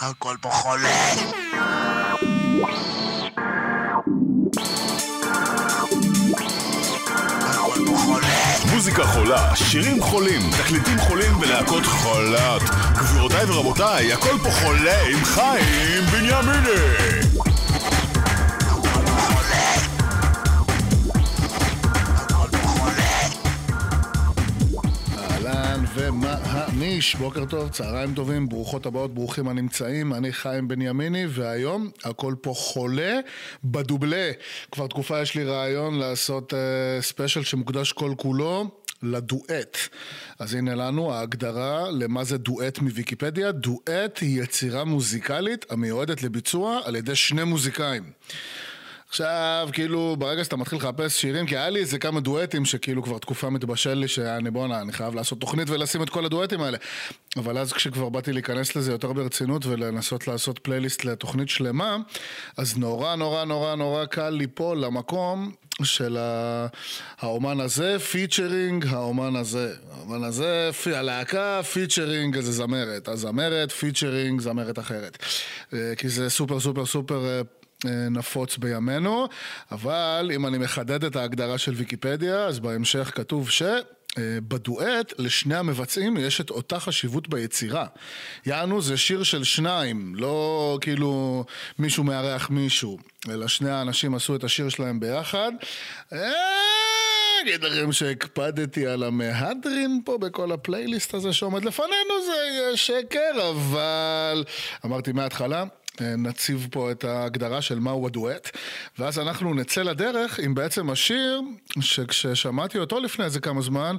חולה. הכל פה חולה. מוזיקה חולה, שירים חולים, תקליטים חולים ולהקות חולת. גבירותיי ורבותיי, הכל פה חולה עם חיים בנימיני. ומעניש, בוקר טוב, צהריים טובים, ברוכות הבאות, ברוכים הנמצאים, אני חיים בנימיני, והיום הכל פה חולה בדובלה. כבר תקופה יש לי רעיון לעשות uh, ספיישל שמוקדש כל כולו. לדואט. אז הנה לנו ההגדרה למה זה דואט מוויקיפדיה. דואט היא יצירה מוזיקלית המיועדת לביצוע על ידי שני מוזיקאים. עכשיו, כאילו, ברגע שאתה מתחיל לחפש שירים, כי היה לי איזה כמה דואטים שכאילו כבר תקופה מתבשל לי שאני בואנה, אני חייב לעשות תוכנית ולשים את כל הדואטים האלה. אבל אז כשכבר באתי להיכנס לזה יותר ברצינות ולנסות לעשות פלייליסט לתוכנית שלמה, אז נורא נורא נורא נורא קל ליפול למקום של האומן הזה, featuring האומן הזה. האומן הזה, פי- הלהקה, featuring איזה זמרת. הזמרת, featuring זמרת אחרת. אה, כי זה סופר סופר סופר... אה, נפוץ בימינו, אבל אם אני מחדד את ההגדרה של ויקיפדיה, אז בהמשך כתוב ש... אה, בדואט לשני המבצעים יש את אותה חשיבות ביצירה. יענו זה שיר של שניים, לא כאילו מישהו מארח מישהו, אלא שני האנשים עשו את השיר שלהם ביחד. אגיד לכם שהקפדתי על המהדרין פה בכל הפלייליסט הזה שעומד לפנינו, זה יהיה שקר, אבל אמרתי מההתחלה, נציב פה את ההגדרה של מהו הדואט, ואז אנחנו נצא לדרך עם בעצם השיר שכששמעתי אותו לפני איזה כמה זמן,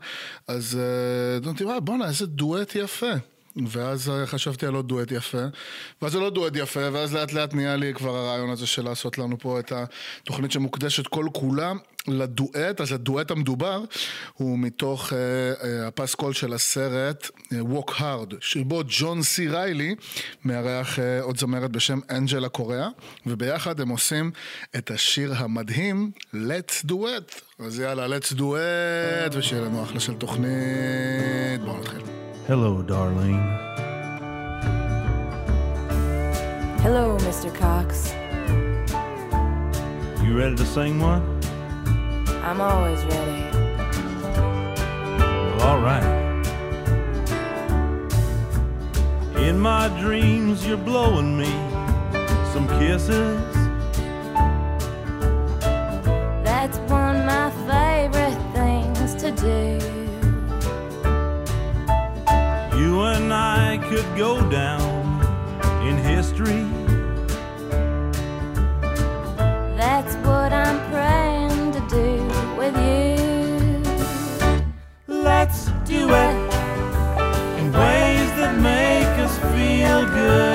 אז אה, אמרתי, וואי, בואנה, איזה דואט יפה. ואז חשבתי על עוד דואט יפה, ואז זה לא דואט יפה, ואז לאט לאט נהיה לי כבר הרעיון הזה של לעשות לנו פה את התוכנית שמוקדשת כל כולה לדואט, אז הדואט המדובר הוא מתוך uh, uh, הפסקול של הסרט uh, Walk Hard, שבו ג'ון סי ריילי מארח uh, עוד זמרת בשם אנג'לה קוריאה, וביחד הם עושים את השיר המדהים Let's Duet. אז יאללה, Let's Duet, ושיהיה לנו אחלה של תוכנית. בואו נתחיל. Hello, darling. Hello, Mr. Cox. You ready to sing one? I'm always ready. Well, all right. In my dreams, you're blowing me some kisses. That's one of my favorite things to do. You and I could go down in history. That's what I'm praying to do with you. Let's do it in ways that make us feel good.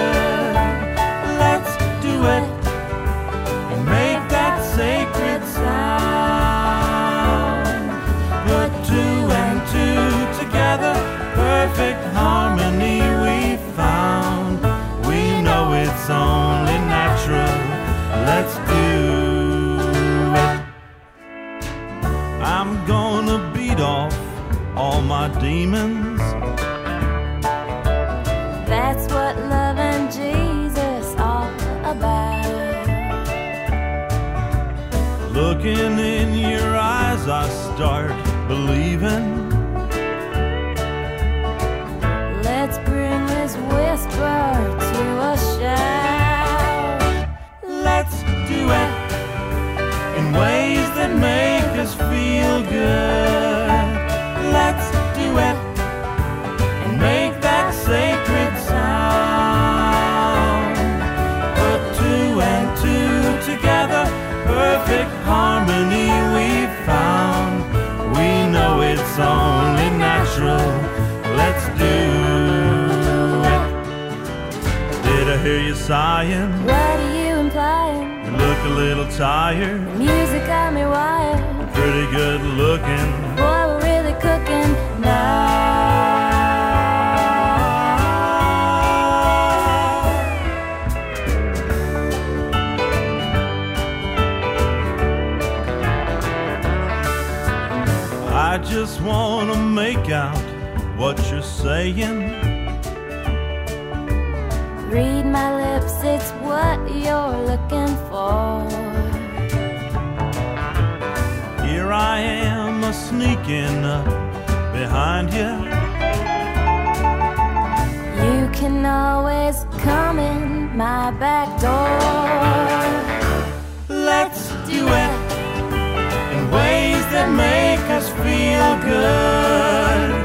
Sighing. What are you implying? You look a little tired, Music got me wired. pretty good looking. Boy, we're really cooking now. I just wanna make out what you're saying. I am, a sneaking up behind you. You can always come in my back door. Let's do it in ways that make us feel good.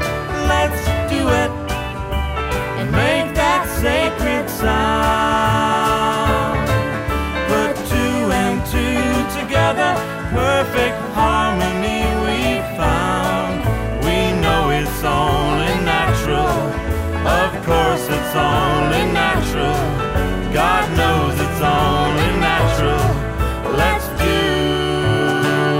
Only natural. God knows it's only natural. Let's do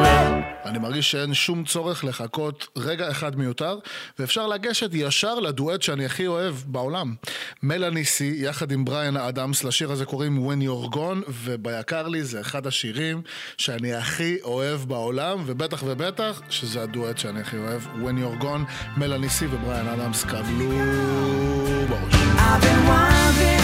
it. אני מרגיש שאין שום צורך לחכות רגע אחד מיותר, ואפשר לגשת ישר לדואט שאני הכי אוהב בעולם. מלאני סי, יחד עם בריאן אדמס, לשיר הזה קוראים When You're Gone, וביקר לי זה אחד השירים שאני הכי אוהב בעולם, ובטח ובטח שזה הדואט שאני הכי אוהב, When You're Gone, מלאני סי ובריאן אדמס קבלו בראש. I've been wandering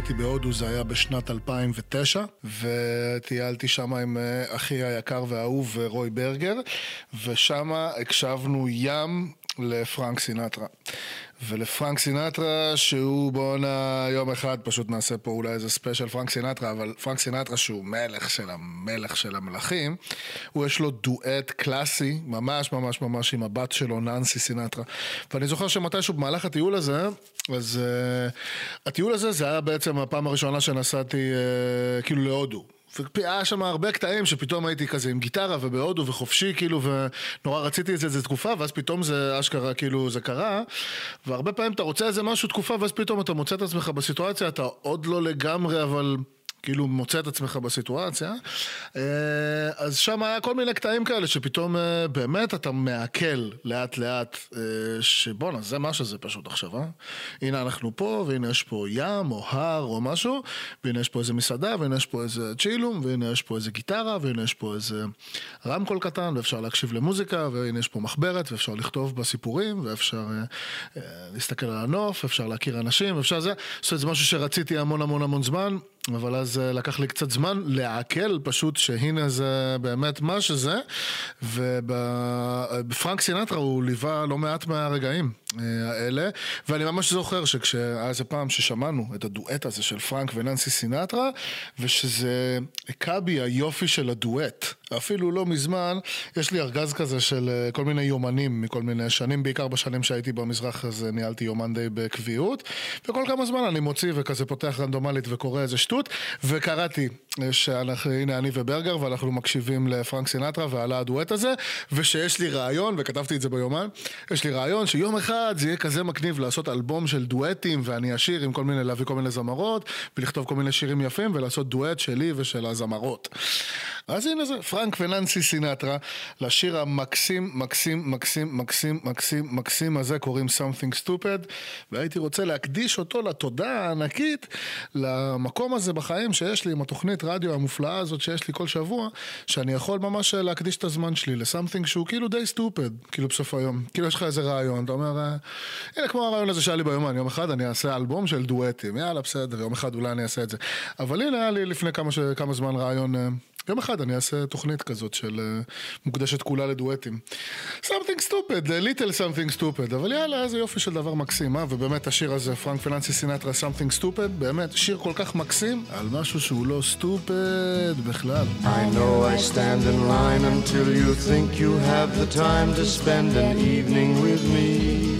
הייתי בהודו זה היה בשנת 2009, וטיילתי שם עם אה, אחי היקר והאהוב אה, רוי ברגר, ושם הקשבנו ים לפרנק סינטרה. ולפרנק סינטרה, שהוא בואנה יום אחד פשוט נעשה פה אולי איזה ספיישל פרנק סינטרה, אבל פרנק סינטרה שהוא מלך של המלך של המלכים, הוא יש לו דואט קלאסי, ממש ממש ממש עם הבת שלו, ננסי סינטרה. ואני זוכר שמתישהו במהלך הטיול הזה, אז uh, הטיול הזה זה היה בעצם הפעם הראשונה שנסעתי uh, כאילו להודו. והיה שם הרבה קטעים שפתאום הייתי כזה עם גיטרה ובהודו וחופשי כאילו ונורא רציתי את זה איזה תקופה ואז פתאום זה אשכרה כאילו זה קרה. והרבה פעמים אתה רוצה איזה משהו תקופה ואז פתאום אתה מוצא את עצמך בסיטואציה אתה עוד לא לגמרי אבל כאילו מוצא את עצמך בסיטואציה. אה, אז שם היה כל מיני קטעים כאלה שפתאום אה, באמת אתה מעכל לאט לאט אה, שבואנה זה מה שזה פשוט עכשיו, אה? הנה אנחנו פה והנה יש פה ים או הר או משהו והנה יש פה איזה מסעדה והנה יש פה איזה צ'ילום והנה יש פה איזה גיטרה והנה יש פה איזה רמקול קטן ואפשר להקשיב למוזיקה והנה יש פה מחברת ואפשר לכתוב בה סיפורים ואפשר להסתכל על הנוף, אפשר להכיר אנשים, אפשר זה, לעשות איזה משהו שרציתי המון המון המון זמן. אבל אז אה, לקח לי קצת זמן לעכל פשוט שהנה זה באמת מה שזה ובפרנק סינטרה הוא ליווה לא מעט מהרגעים אה, האלה ואני ממש זוכר שכשהיה איזה פעם ששמענו את הדואט הזה של פרנק וננסי סינטרה ושזה הכה בי היופי של הדואט אפילו לא מזמן יש לי ארגז כזה של אה, כל מיני יומנים מכל מיני שנים בעיקר בשנים שהייתי במזרח אז ניהלתי יומן די בקביעות וכל כמה זמן אני מוציא וכזה פותח רנדומלית וקורא איזה שטות וקראתי שאנחנו, הנה אני וברגר ואנחנו מקשיבים לפרנק סינטרה ועלה הדואט הזה ושיש לי רעיון וכתבתי את זה ביומן יש לי רעיון שיום אחד זה יהיה כזה מגניב לעשות אלבום של דואטים ואני אשיר עם כל מיני, להביא כל מיני זמרות ולכתוב כל מיני שירים יפים ולעשות דואט שלי ושל הזמרות. אז הנה זה, פרנק וננסי סינטרה, לשיר המקסים, מקסים, מקסים, מקסים, מקסים, מקסים הזה קוראים Something Stupid, והייתי רוצה להקדיש אותו לתודה הענקית למקום הזה בחיים שיש לי עם התוכנית רדיו המופלאה הזאת שיש לי כל שבוע, שאני יכול ממש להקדיש את הזמן שלי ל-something שהוא כאילו די סטופד, כאילו בסוף היום. כאילו יש לך איזה רעיון, אתה אומר, אה, הנה כמו הרעיון הזה שהיה לי ביומן, יום אחד אני אעשה אלבום של דואטים, יאללה בסדר, יום אחד אולי אני אעשה את זה. אבל הנה היה לי לפני כמה, ש... כמה זמן רעיון... יום אחד אני אעשה תוכנית כזאת של אה, מוקדשת כולה לדואטים. something stupid, little something stupid, אבל יאללה, איזה יופי של דבר מקסים, אה? ובאמת השיר הזה, פרנק פיננסי סינטרה, something stupid, באמת, שיר כל כך מקסים, על משהו שהוא לא stupid בכלל. I know I stand in line until you think you have the time to spend an evening with me.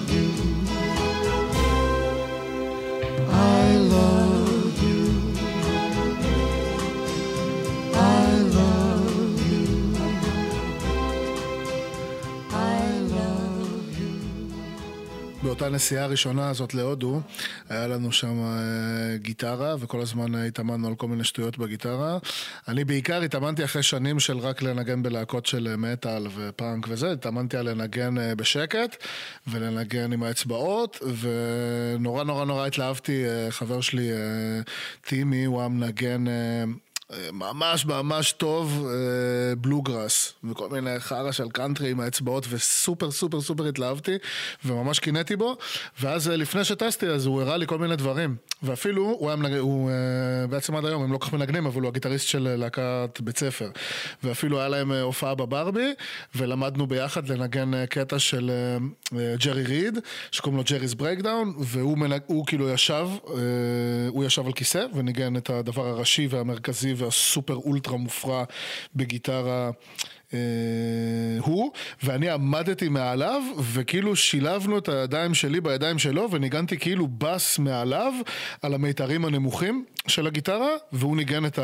באותה נסיעה הראשונה הזאת להודו, היה לנו שם אה, גיטרה, וכל הזמן התאמנו על כל מיני שטויות בגיטרה. אני בעיקר התאמנתי אחרי שנים של רק לנגן בלהקות של אה, מטאל ופאנק וזה, התאמנתי על לנגן אה, בשקט, ולנגן עם האצבעות, ונורא נורא נורא התלהבתי, חבר שלי, טימי, הוא היה מנגן... ממש ממש טוב אה, בלוגראס וכל מיני חרא של קאנטרי עם האצבעות וסופר סופר סופר התלהבתי וממש קינאתי בו. ואז אה, לפני שטסתי אז הוא הראה לי כל מיני דברים. ואפילו הוא היה מנגן, הוא אה, בעצם עד היום הם לא כל כך מנגנים אבל הוא הגיטריסט של אה, להקת בית ספר. ואפילו היה להם אה, הופעה בברבי ולמדנו ביחד לנגן אה, קטע של אה, אה, ג'רי ריד שקוראים לו Jerry's Breakdown והוא מנג, כאילו ישב, אה, הוא ישב על כיסא וניגן את הדבר הראשי והמרכזי והסופר אולטרה מופרע בגיטרה. אה, הוא, ואני עמדתי מעליו, וכאילו שילבנו את הידיים שלי בידיים שלו, וניגנתי כאילו בס מעליו על המיתרים הנמוכים של הגיטרה, והוא ניגן את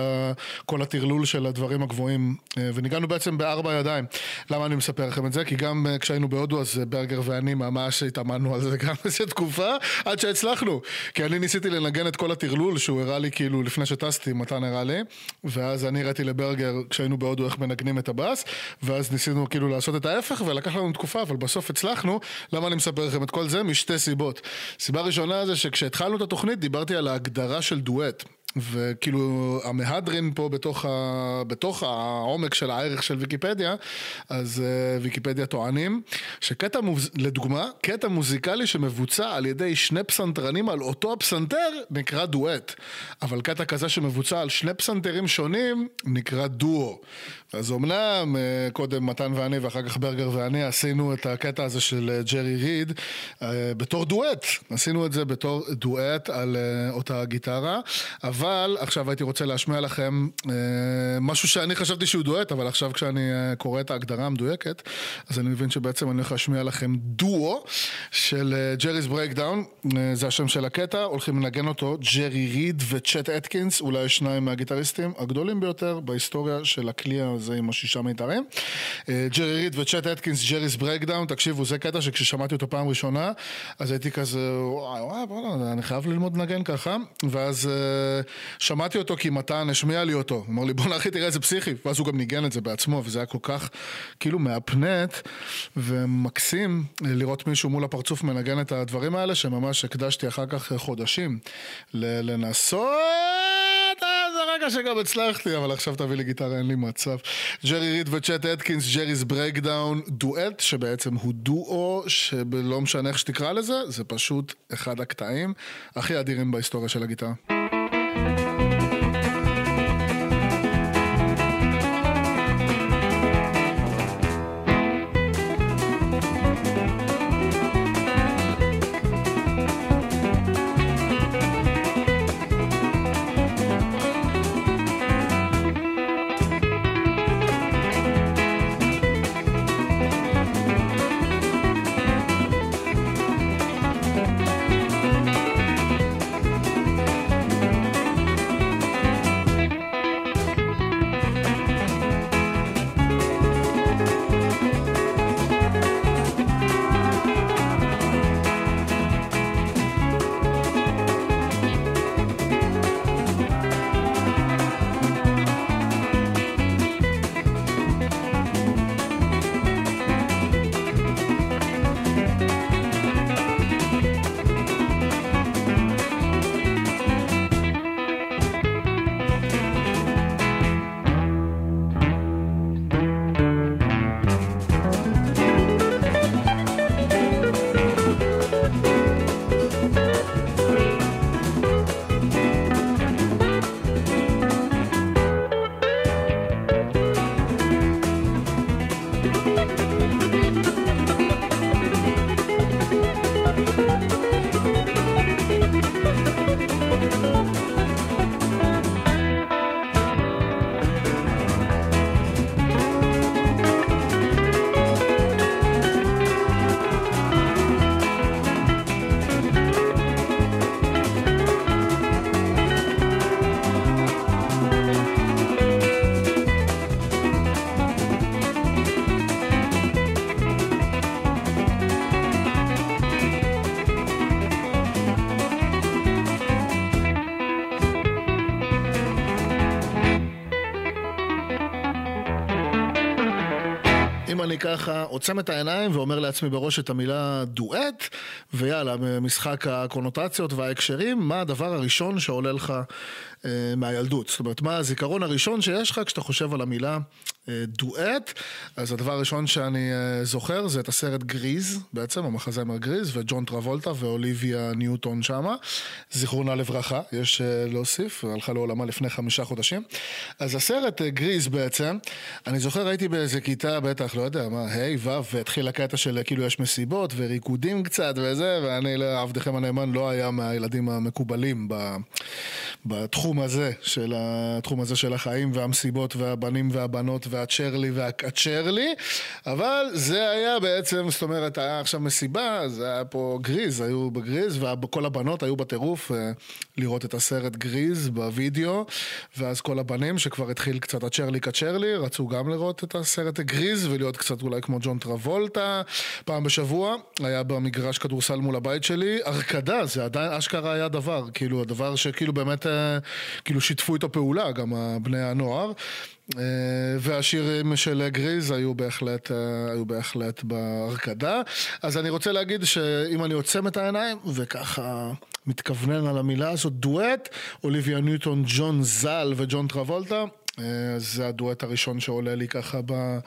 כל הטרלול של הדברים הגבוהים, אה, וניגענו בעצם בארבע ידיים. למה אני מספר לכם את זה? כי גם אה, כשהיינו בהודו, אז אה, ברגר ואני ממש התאמנו על זה גם איזה תקופה, עד שהצלחנו. כי אני ניסיתי לנגן את כל הטרלול שהוא הראה לי כאילו לפני שטסתי, מתן הראה לי, ואז אני הראיתי לברגר כשהיינו בהודו איך מנגנים את הבאס, ואז ניסינו כאילו לעשות את ההפך, ולקח לנו תקופה, אבל בסוף הצלחנו. למה אני מספר לכם את כל זה? משתי סיבות. סיבה ראשונה זה שכשהתחלנו את התוכנית דיברתי על ההגדרה של דואט. וכאילו המהדרין פה בתוך, ה... בתוך העומק של הערך של ויקיפדיה, אז uh, ויקיפדיה טוענים שקטע, מוז... לדוגמה, קטע מוזיקלי שמבוצע על ידי שני פסנתרנים על אותו הפסנתר נקרא דואט, אבל קטע כזה שמבוצע על שני פסנתרים שונים נקרא דואו. אז אמנם אה, קודם מתן ואני ואחר כך ברגר ואני עשינו את הקטע הזה של אה, ג'רי ריד אה, בתור דואט, עשינו את זה בתור דואט על אה, אותה גיטרה, אבל עכשיו הייתי רוצה להשמיע לכם אה, משהו שאני חשבתי שהוא דואט, אבל עכשיו כשאני אה, קורא את ההגדרה המדויקת, אז אני מבין שבעצם אני הולך להשמיע לכם דואו של Jerry's Breakdown, אה, זה השם של הקטע, הולכים לנגן אותו ג'רי ריד וצ'ט אטקינס, אולי שניים מהגיטריסטים הגדולים ביותר בהיסטוריה של הכלי הזה עם השישה מיתרים. אה, ג'רי ריד וצ'ט אטקינס, Jerry's Breakdown, תקשיבו, זה קטע שכששמעתי אותו פעם ראשונה, אז הייתי כזה, וואי וואי, בוא'נה, אני חייב ללמוד לנגן ככה. ואז אה, שמעתי אותו כי מתן השמיע לי אותו. הוא אמר לי, בוא'נה אחי, תראה איזה פסיכי. ואז הוא גם ניגן את זה בעצמו, וזה היה כל כך כאילו מהפנט ומקסים לראות מישהו מול הפרצוף מנגן את הדברים האלה, שממש הקדשתי אחר כך חודשים לנסות. אה, זה רגע שגם הצלחתי, אבל עכשיו תביא לי גיטרה, אין לי מצב. ג'רי ריד וצ'ט אטקינס, Jerry's Breakdown, דואט, שבעצם הוא דואו, שלא משנה איך שתקרא לזה, זה פשוט אחד הקטעים הכי אדירים בהיסטוריה של הגיטרה. thank you אני ככה עוצם את העיניים ואומר לעצמי בראש את המילה דואט, ויאללה, משחק הקונוטציות וההקשרים, מה הדבר הראשון שעולה לך אה, מהילדות? זאת אומרת, מה הזיכרון הראשון שיש לך כשאתה חושב על המילה אה, דואט? אז הדבר הראשון שאני אה, זוכר זה את הסרט גריז, בעצם, המחזמר גריז, וג'ון טרבולטה ואוליביה ניוטון שמה. זיכרונה לברכה, יש אה, להוסיף, הלכה לעולמה לפני חמישה חודשים. אז הסרט אה, גריז בעצם, אני זוכר הייתי באיזה כיתה, בטח, לא יודע, מה, ה' ו', והתחיל הקטע של כאילו יש מסיבות וריקודים קצת וזה, ואני, עבדכם הנאמן, לא היה מהילדים המקובלים ב, בתחום הזה, של התחום הזה של החיים והמסיבות והבנים והבנות והצ'רלי והצ'רלי, אבל זה היה בעצם, זאת אומרת, היה עכשיו מסיבה, זה היה פה גריז, היו בגריז, וכל הבנות היו בטירוף אה, לראות את הסרט גריז בווידאו, ואז כל הבנים שכבר התחיל קצת הצ'רלי כצ'רלי, רצו גם לראות את הסרט גריז ולהיות קצת אולי כמו ג'ון טרבולטה. פעם בשבוע היה במגרש כדורסל מול הבית שלי, הרקדה, זה עדיין אשכרה היה דבר, כאילו הדבר שכאילו באמת, אה, כאילו שיתפו איתו פעולה, גם בני הנוער. אה, והשירים של גריז היו בהחלט, אה, היו בהחלט בהרקדה. אז אני רוצה להגיד שאם אני עוצם את העיניים וככה מתכוונן על המילה הזאת, דואט, אוליביה ניוטון, ג'ון ז"ל וג'ון טרבולטה. אה, זה הדואט הראשון שעולה לי ככה ב...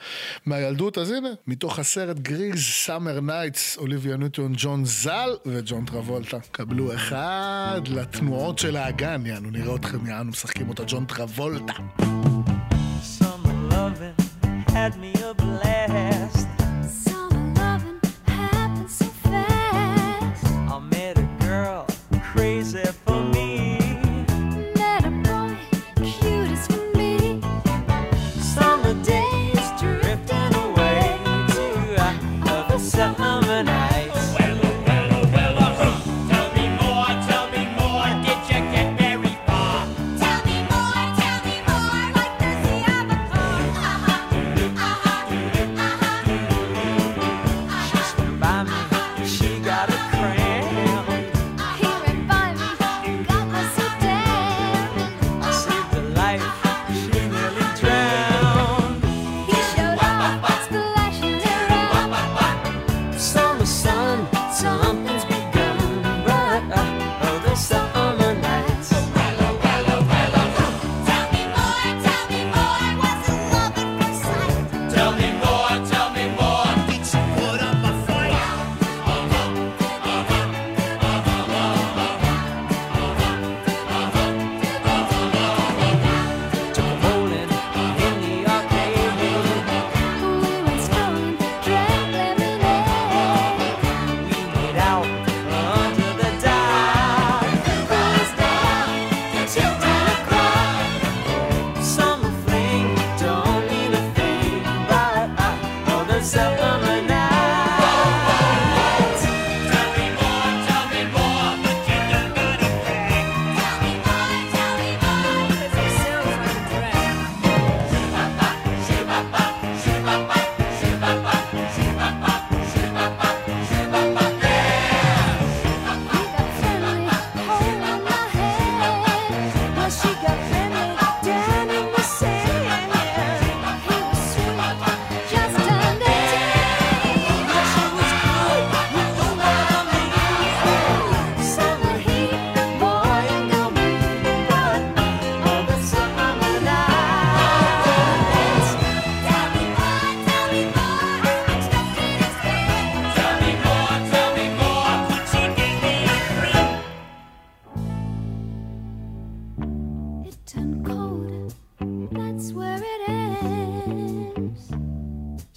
מהילדות, אז הנה, מתוך הסרט גריז, Summer Nights, אוליביה ניוטון, ג'ון ז"ל וג'ון טרבולטה. קבלו אחד לתנועות של האגן, יענו, נראה אתכם, יענו, משחקים אותה ג'ון טרבולטה. Had me a blast. Summer loving happens so fast. I met a girl crazy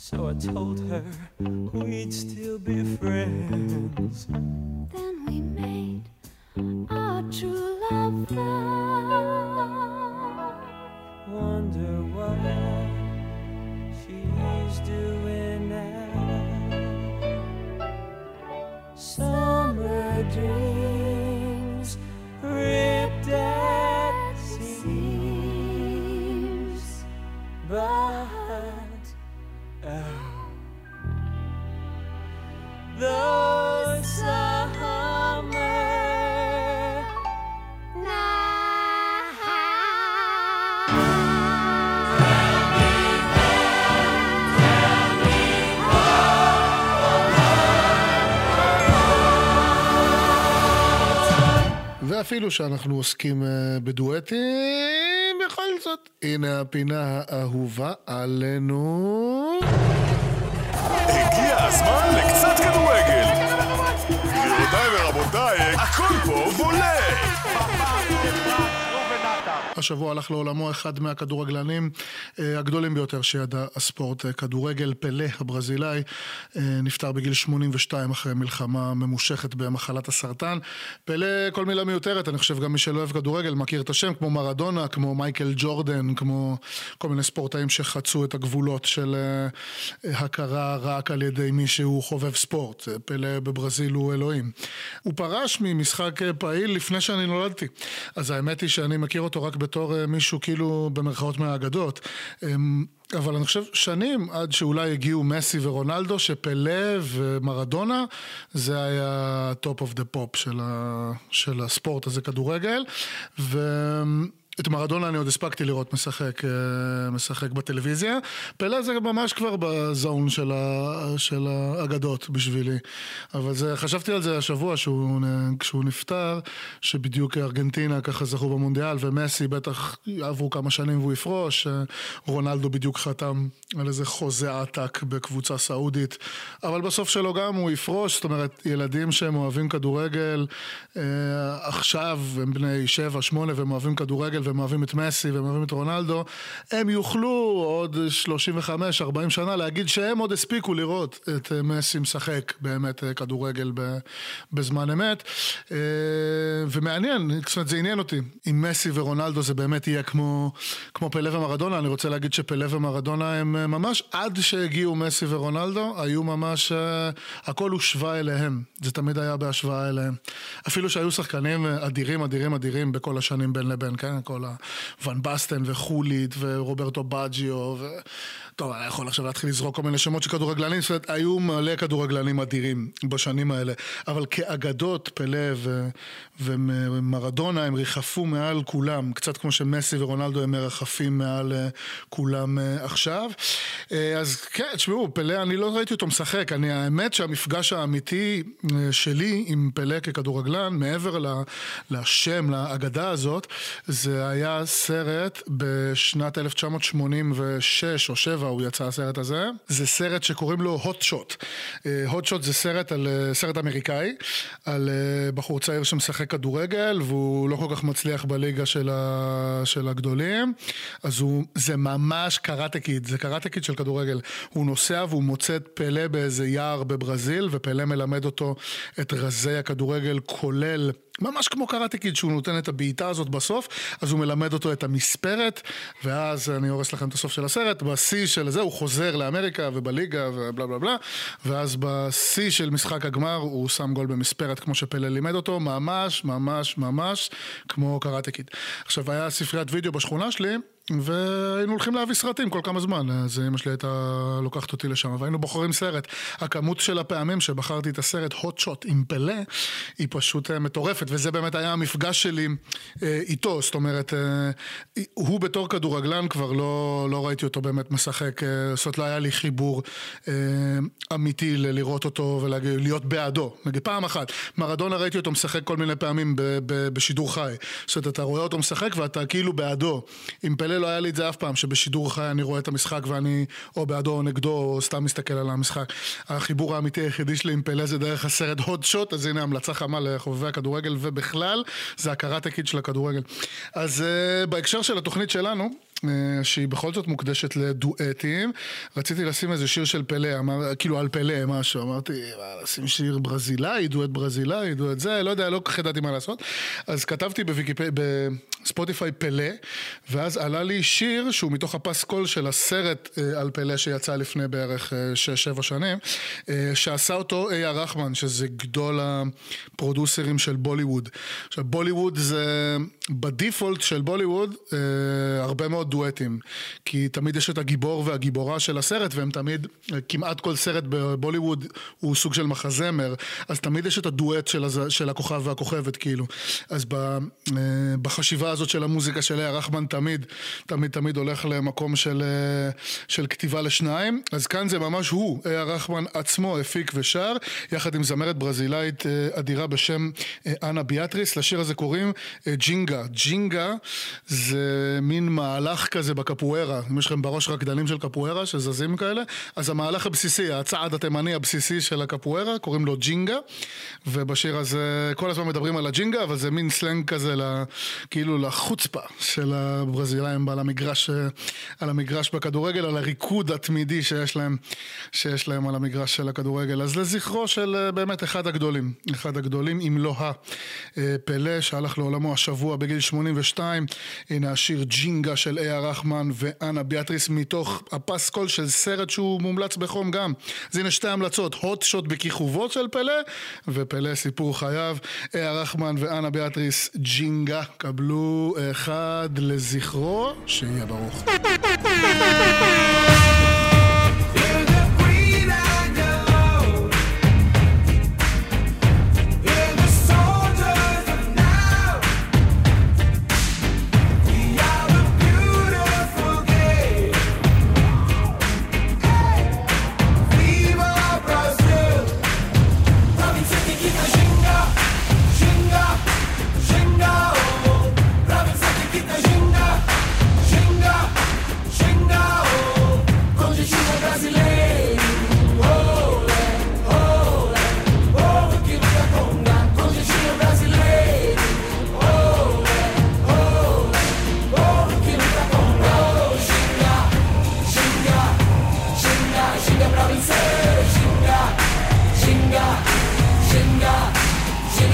So I told her we'd still be friends. Then we made our true love vow. Wonder what she's doing now. Summer dreams אפילו שאנחנו עוסקים אה, בדואטים, בכל זאת, הנה הפינה האהובה עלינו. הגיע הזמן לקצת כדורגל. גבירותיי ורבותיי, הכל פה בולה. השבוע הלך לעולמו אחד מהכדורגלנים אה, הגדולים ביותר שידע הספורט, אה, כדורגל, פלא הברזילאי, אה, נפטר בגיל 82 אחרי מלחמה ממושכת במחלת הסרטן. פלא, כל מילה מיותרת, אני חושב גם מי שלא אוהב כדורגל מכיר את השם, כמו מרדונה, כמו מייקל ג'ורדן, כמו כל מיני ספורטאים שחצו את הגבולות של הכרה רק על ידי מי שהוא חובב ספורט. פלא בברזיל הוא אלוהים. הוא פרש ממשחק פעיל לפני שאני נולדתי, אז האמת היא שאני מכיר אותו רק בתור אה, מישהו כאילו במרכאות מהאגדות. אמ, אבל אני חושב שנים עד שאולי הגיעו מסי ורונלדו, שפלא ומרדונה זה היה top of the pop. של הספורט הזה כדורגל. ו... את מרדונה אני עוד הספקתי לראות משחק, אה, משחק בטלוויזיה. פלא זה ממש כבר ב zone של, ה, של האגדות בשבילי. אבל זה, חשבתי על זה השבוע שהוא, כשהוא נפטר, שבדיוק ארגנטינה ככה זכו במונדיאל, ומסי בטח עברו כמה שנים והוא יפרוש. אה, רונלדו בדיוק חתם על איזה חוזה עתק בקבוצה סעודית. אבל בסוף שלו גם הוא יפרוש, זאת אומרת, ילדים שהם אוהבים כדורגל, אה, עכשיו הם בני שבע, שמונה, והם אוהבים כדורגל. והם אוהבים את מסי והם אוהבים את רונלדו, הם יוכלו עוד 35-40 שנה להגיד שהם עוד הספיקו לראות את אה, מסי משחק באמת אה, כדורגל בזמן אמת. אה, ומעניין, זאת אומרת זה עניין אותי, אם מסי ורונלדו זה באמת יהיה כמו, כמו פלא ומרדונה, אני רוצה להגיד שפלא ומרדונה הם ממש, עד שהגיעו מסי ורונלדו, היו ממש, הכל הושווה אליהם, זה תמיד היה בהשוואה אליהם. אפילו שהיו שחקנים אדירים, אדירים, אדירים בכל השנים בין לבין, כן? הוואן בסטן וחולית ורוברטו בג'יו ו... טוב, אני יכול עכשיו להתחיל לזרוק כל מיני שמות של כדורגלנים, זאת אומרת, היו מלא כדורגלנים אדירים בשנים האלה, אבל כאגדות, פלא ו... ומרדונה הם ריחפו מעל כולם, קצת כמו שמסי ורונלדו הם מרחפים מעל אה, כולם אה, עכשיו. אה, אז כן, תשמעו, פלא, אני לא ראיתי אותו משחק, אני, האמת שהמפגש האמיתי שלי עם פלא ככדורגלן, מעבר ל- לשם, לאגדה הזאת, זה היה סרט בשנת 1986 או 7, הוא יצא הסרט הזה. זה סרט שקוראים לו הוט שוט. הוט שוט זה סרט, על, אה, סרט אמריקאי, על אה, בחור צעיר שמשחק כדורגל, והוא לא כל כך מצליח בליגה של, ה, של הגדולים, אז הוא, זה ממש קראטה קיד, זה קראטה קיד של כדורגל. הוא נוסע והוא מוצא את פלא באיזה יער בברזיל, ופלא מלמד אותו את רזי הכדורגל, כולל... ממש כמו קראטה קיד שהוא נותן את הבעיטה הזאת בסוף, אז הוא מלמד אותו את המספרת, ואז אני הורס לכם את הסוף של הסרט, בשיא של זה הוא חוזר לאמריקה ובליגה ובלה בלה בלה, ואז בשיא של משחק הגמר הוא שם גול במספרת כמו שפלא לימד אותו, ממש ממש ממש כמו קראטה קיד. עכשיו היה ספריית וידאו בשכונה שלי, והיינו הולכים להביא סרטים כל כמה זמן, אז אמא שלי הייתה לוקחת אותי לשם, והיינו בוחרים סרט. הכמות של הפעמים שבחרתי את הסרט הוט שוט עם פלא, היא פשוט אה, מטורפת, וזה באמת היה המפגש שלי אה, איתו, זאת אומרת, אה, הוא בתור כדורגלן כבר לא, לא ראיתי אותו באמת משחק, זאת אומרת, לא היה לי חיבור אמיתי ל- לראות אותו ולהיות בעדו. נגיד פעם אחת, מרדונה ראיתי אותו משחק כל מיני פעמים בשידור חי. זאת אומרת, אתה רואה אותו משחק ואתה כאילו בעדו. עם פלא לא היה לי את זה אף פעם, שבשידור חי אני רואה את המשחק ואני או בעדו או נגדו, או סתם מסתכל על המשחק. החיבור האמיתי היחידי שלי עם פלא זה דרך הסרט הוד שוט, אז הנה המלצה חמה לחובבי הכדורגל, ובכלל, זה הכרת הקיד של הכדורגל. אז uh, בהקשר של התוכנית שלנו, שהיא בכל זאת מוקדשת לדואטים. רציתי לשים איזה שיר של פלא, אמר, כאילו על פלא משהו, אמרתי, מה, לשים שיר ברזילאי, דואט ברזילאי, דואט זה, לא יודע, לא כל כך ידעתי מה לעשות. אז כתבתי בוויקיפ... בספוטיפיי פלא, ואז עלה לי שיר שהוא מתוך הפסקול של הסרט אה, על פלא שיצא לפני בערך 6-7 שנים, אה, שעשה אותו איה רחמן, שזה גדול הפרודוסרים של בוליווד. עכשיו, בוליווד זה, בדיפולט של בוליווד, אה, הרבה מאוד דואטים. כי תמיד יש את הגיבור והגיבורה של הסרט, והם תמיד, כמעט כל סרט בבוליווד הוא סוג של מחזמר, אז תמיד יש את הדואט של, הזה, של הכוכב והכוכבת, כאילו. אז ב, אה, בחשיבה הזאת של המוזיקה של לאה רחמן תמיד, תמיד תמיד הולך למקום של, אה, של כתיבה לשניים. אז כאן זה ממש הוא, לאה רחמן עצמו הפיק ושר, יחד עם זמרת ברזילאית אה, אדירה בשם אנה ביאטריס. לשיר הזה קוראים ג'ינגה. ג'ינגה זה מין מהלך כזה בקפוארה. אם יש לכם בראש רקדנים של קפוארה שזזים כאלה, אז המהלך הבסיסי, הצעד התימני הבסיסי של הקפוארה, קוראים לו ג'ינגה. ובשיר הזה כל הזמן מדברים על הג'ינגה, אבל זה מין סלנג כזה, ל- כאילו לחוצפה של הברזילאים על המגרש, על המגרש בכדורגל, על הריקוד התמידי שיש להם, שיש להם על המגרש של הכדורגל. אז לזכרו של אה, באמת אחד הגדולים, אחד הגדולים, אם לא הפלא, שהלך לעולמו השבוע בגיל 82. הנה השיר ג'ינגה של איה רחמן ואנה ביאטריס מתוך הפסקול של סרט שהוא מומלץ בחום גם. אז הנה שתי המלצות, הוט שוט בכיכובו של פלא, ופלא סיפור חייו. איה רחמן ואנה ביאטריס ג'ינגה, קבלו אחד לזכרו, שיהיה ברוך.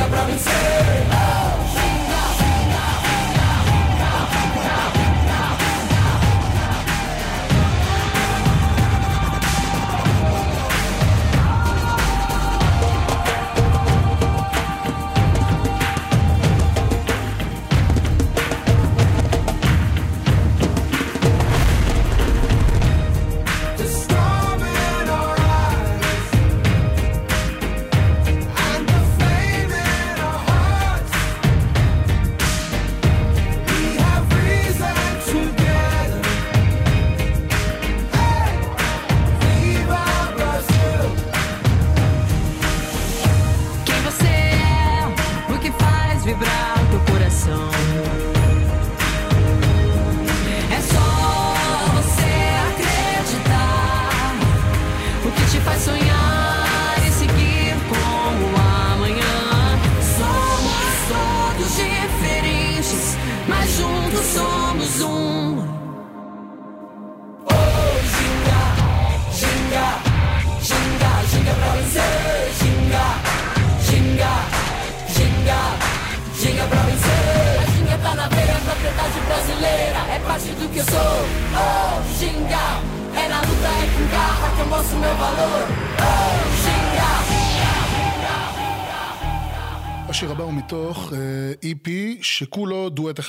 pra vencer. Ah!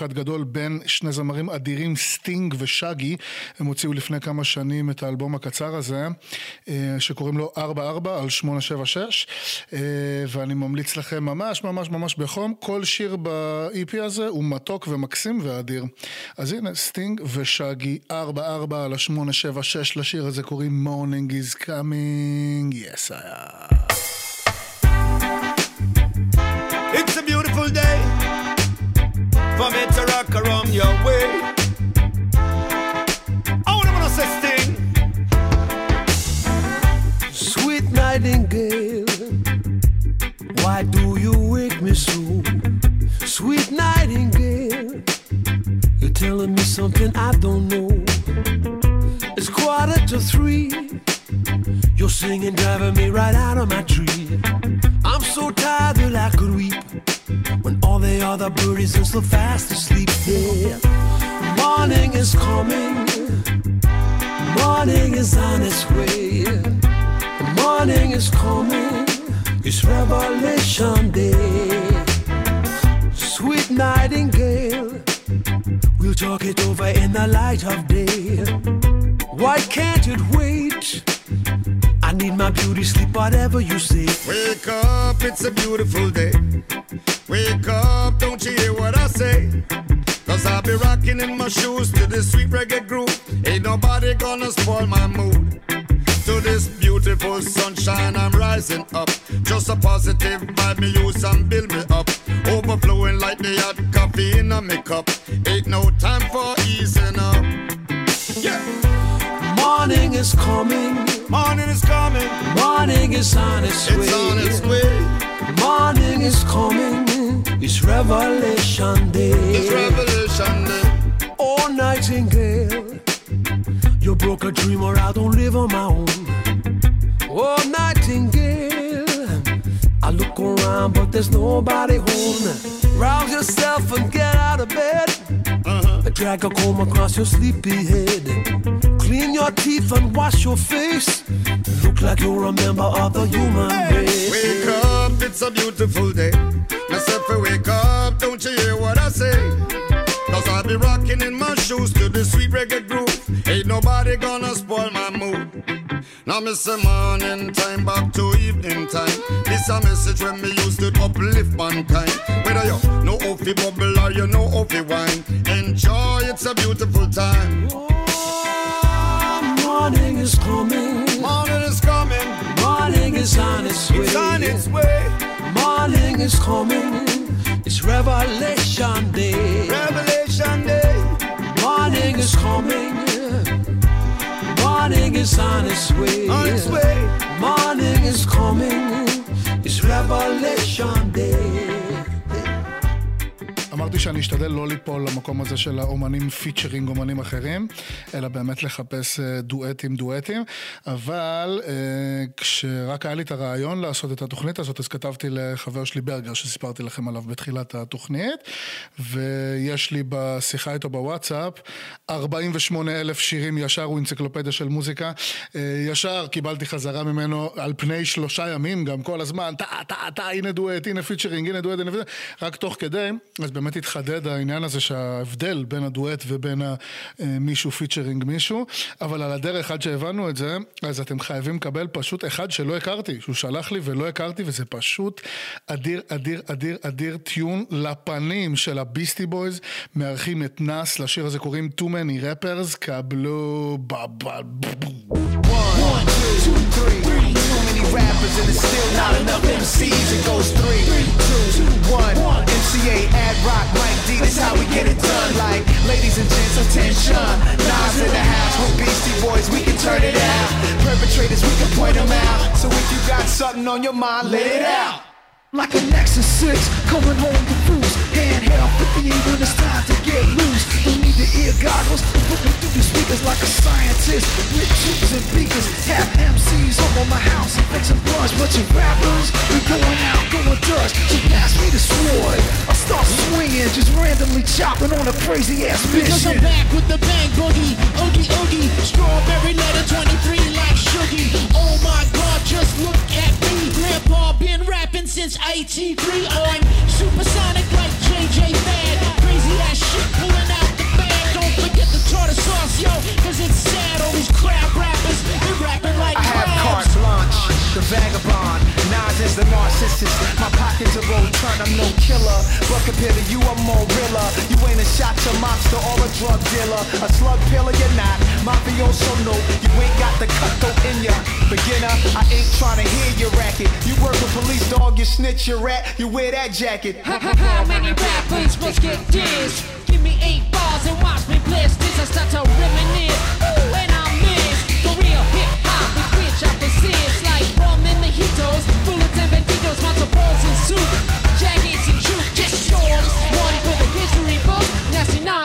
אחד גדול בין שני זמרים אדירים, סטינג ושאגי. הם הוציאו לפני כמה שנים את האלבום הקצר הזה, אה, שקוראים לו 44 על 876, אה, ואני ממליץ לכם ממש ממש ממש בחום, כל שיר ב-EP הזה הוא מתוק ומקסים ואדיר. אז הנה, סטינג ושאגי, 44 על ה-876, לשיר הזה קוראים Morning is coming, yes I am. For me to rock around your way. I wanna say. Sweet nightingale, why do you wake me so? Sweet nightingale, you're telling me something I don't know. It's quarter to three, you're singing, driving me right out of my tree. I'm so tired that I could weep the other birdies are so fast asleep. Yeah, morning is coming, morning is on its way. Morning is coming, it's Revelation Day. Sweet nightingale, We'll talk it over in the light of day. Why can't it wait? I need my beauty sleep, whatever you say. Wake up, it's a beautiful day. Wake up, don't you hear what I say? Cause I'll be rocking in my shoes to this sweet reggae groove. Ain't nobody gonna spoil my mood. To this beautiful sunshine, I'm rising up. Just a positive vibe, me use and build me up. Overflowing like the hot coffee in a cup. Ain't no time for easing up. Yeah. Morning is coming. Morning is coming. Morning is on its way. It's on its way. Morning is coming. It's Revelation Day. It's Revelation Day. Oh, Nightingale. You broke a dream or I don't live on my own. Oh, Nightingale. I look around, but there's nobody home. Rouse yourself and get out of bed. Uh-huh. Drag a comb across your sleepy head. Clean your teeth and wash your face. Look like you're a member of the human race. Wake up, it's a beautiful day. Myself, wake up, don't you hear what I say? Cause I'll be rocking in my shoes to the sweet reggae groove. Ain't nobody gonna spoil my mood. Now me say morning time back to evening time. This a message when me used to uplift mankind. Whether you know how fi bubble or you know how fi wine. Enjoy, it's a beautiful time. Morning is coming. Morning is coming. Morning is on its way. It's on its way. Morning is coming. It's Revelation Day. Revelation Day. Morning is coming. Morning is on its way. On its way. Morning is coming. It's Revelation Day. אמרתי שאני אשתדל לא ליפול למקום הזה של האומנים featuring אומנים אחרים, אלא באמת לחפש אה, דואטים דואטים, אבל אה, כשרק היה לי את הרעיון לעשות את התוכנית הזאת, אז כתבתי לחבר שלי ברגר, שסיפרתי לכם עליו בתחילת התוכנית, ויש לי בשיחה איתו בוואטסאפ 48 אלף שירים ישר, הוא אנציקלופדיה של מוזיקה, אה, ישר קיבלתי חזרה ממנו על פני שלושה ימים, גם כל הזמן, טה, טה, טה, הנה דואט, הנה featuring, הנה דואט, הנה featuring, רק תוך כדי, אז באמת התחדד העניין הזה שההבדל בין הדואט ובין אה, מישהו featuring מישהו, אבל על הדרך, עד שהבנו את זה, אז אתם חייבים לקבל פשוט אחד שלא הכרתי, שהוא שלח לי ולא הכרתי, וזה פשוט אדיר, אדיר, אדיר, אדיר tune לפנים של הביסטי בויז, מארחים את נאס, לשיר הזה קוראים Too Many Rappers, קבלו בבל three. Rappers and it's still not enough MCs. It goes three, two, one. MCA, ad rock, Mike D. That's how we get it done. Like, ladies and gents, attention. Nas in the house with Beastie Boys, we can turn it out. Perpetrators, we can point them out. So if you got something on your mind, let it out. Like a Nexus 6, coming home to cruise. Handheld 58 when it's time to get loose. Don't need the ear goggles, I'm looking through the speakers like a scientist. With tubes and beakers, have MCs over my house and fixing blunts. But you rappers, we going out, going dust. So pass me the sword. I'll start swinging, just randomly chopping on a crazy ass mission Because I'm back with the bang boogie, oogie oogie, strawberry letter 23 like Shuggy. Oh my god, just look at me. Grandpa been rapping since 83. I'm supersonic like JJ Fad. Crazy ass shit pulling out the bag. Don't forget the tartar sauce, yo, cause it's sad. All these crab rappers, they rapping like I have crabs. carte blanche, the vagabond. Nas is the narcissist. My pockets are roll turn, I'm no killer. But compared to you, I'm more realer. You ain't a shot to mobster or a drug dealer. A slug pillar, you're not. Mafioso, no. You ain't got the cutthroat in ya. Beginner, I ain't trying to hear your racket. You work with police, dog, you snitch, your rat. You wear that jacket. How many rappers must get dissed? Me eight bars and watch me I start to reminisce. For real hip hop, with which I persist. Like bullets balls and soup,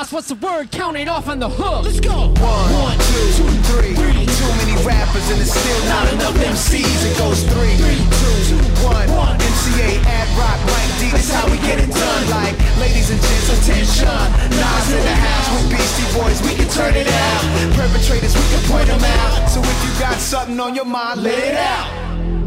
Nasty what's the word? Count it off on the hook. Let's go. One, two, three. Too many rappers and it's still not enough MCs. It goes three, two, one. MCA, ad rock, Mike D. That's how we get it done. Like, ladies and gents, attention. Nas in the house with Beastie Boys, we can turn it out. Perpetrators, we can point them out. So if you got something on your mind, let it out.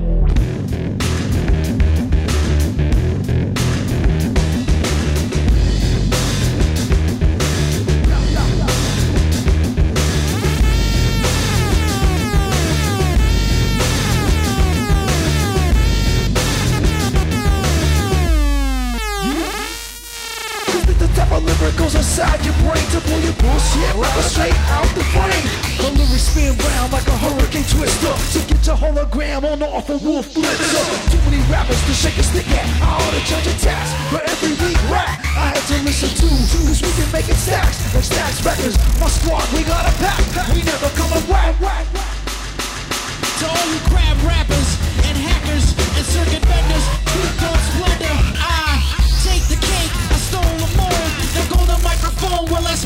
Inside your brain to pull your bullshit rapper straight out the brain. The lyrics spin round like a hurricane twister. So get your hologram on off a wolf blitzer. Too many rappers to shake a stick at. I ought to judge a tax for every week rap. I had to listen to, cause we make it stacks. Like stacks records, my squad, we got a pack. We never come a whack, whack, whack. To all you crab rappers and hackers and circuit vendors, truth don't splendor. Well let's.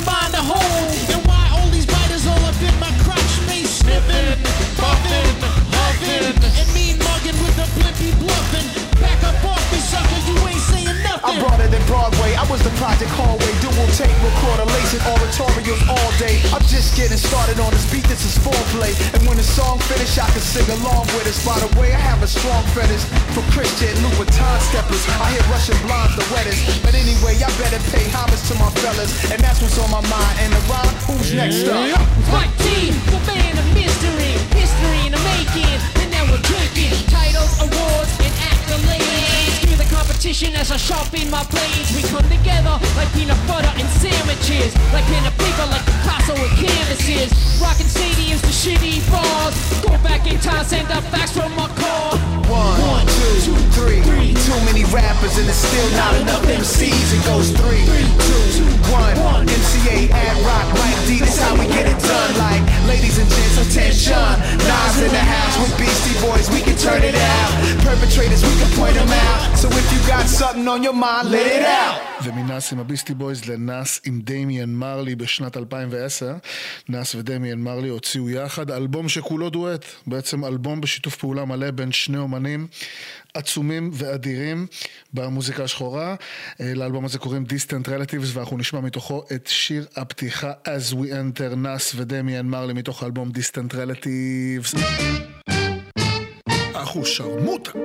And why all these biters all up in my crotch, sniffing, huffing, and mean mugging with bluffing. Back up off me, sucker, you ain't saying I nothing. brought it in Broadway. I was the Project Hallway. Tape recorder, lacing oratorials all day. I'm just getting started on this beat. This is foreplay. And when the song finish, I can sing along with it. By the way, I have a strong fetish for Christian Louboutin steppers. I hear Russian blondes the wettest. But anyway, I better pay homage to my fellas. And that's what's on my mind. And the rhyme, who's next up? My team, the band of mystery, history in the making, and now we're drinking titles, awards, and accolades. The competition as I sharpen my blades, we come together like peanut butter and sandwiches, like pen and paper, like Picasso with canvases. Rocking stadiums to shitty bars. Go back in time, send up facts from my car. One, two, three. Too many rappers and it's still not enough MCs. It goes three, two, one. MCA ad rock like D. That's how we get it done. Like ladies and gents, attention. Nas in the house with Beastie Boys, we can turn it out. Perpetrators, we can point them out. So if you got something on your mind, let it out. ומנאס עם הביסטי בויז לנאס עם דמיאן מרלי בשנת 2010. נאס ודמיאן מרלי הוציאו יחד אלבום שכולו דואט, בעצם אלבום בשיתוף פעולה מלא בין שני אומנים עצומים ואדירים במוזיקה השחורה. אה, לאלבום הזה קוראים Distant Relatives ואנחנו נשמע מתוכו את שיר הפתיחה As We Enter נאס ודמיאן מרלי מתוך האלבום Distant Relatives.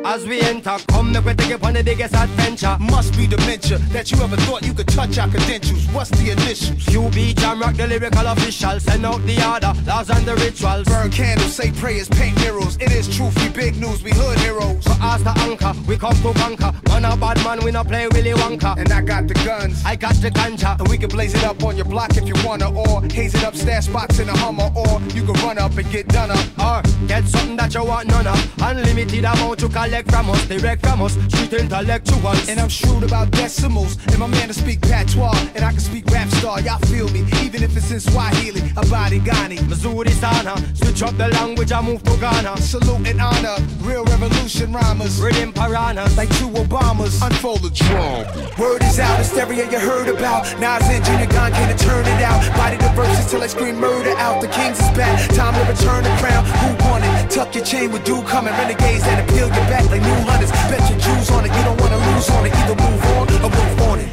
As we enter, come make get one upon the biggest adventure. Must be dementia that you ever thought you could touch our credentials. What's the initials? QB Jam Rock, the lyrical official. Send out the order, laws and the rituals. Burn candles, say prayers, paint mirrors. It is truth, we big news, we hood heroes. For ask the anchor, we come to conquer. Man a bad man, we not play Willy Wonka. And I got the guns, I got the ganja. And we can blaze it up on your block if you wanna, or haze it up, stash box in a Hummer, or you can run up and get done up. Or get something that you want none of, and Unlimited amount to collect from us, direct from us, street intellectuals. And I'm shrewd about decimals, and my man to speak patois, and I can speak rap star. Y'all feel me, even if it's in Swahili, Abadi Ghani. Missouri Sana, switch up the language, I move to Ghana. Salute and honor, real revolution rhymers. Rhythm piranhas, Like two Obamas, unfold the drum. Word is out, hysteria you heard about. Nas and Junior Gone can't turn it out. Body the verses till I scream murder out. The kings is back, time to return the crown. Who won it? Tuck your chain with dew coming. Renegades that appeal your back like new hunters. Bet your Jews on it, you don't wanna lose on it. Either move on or move on it.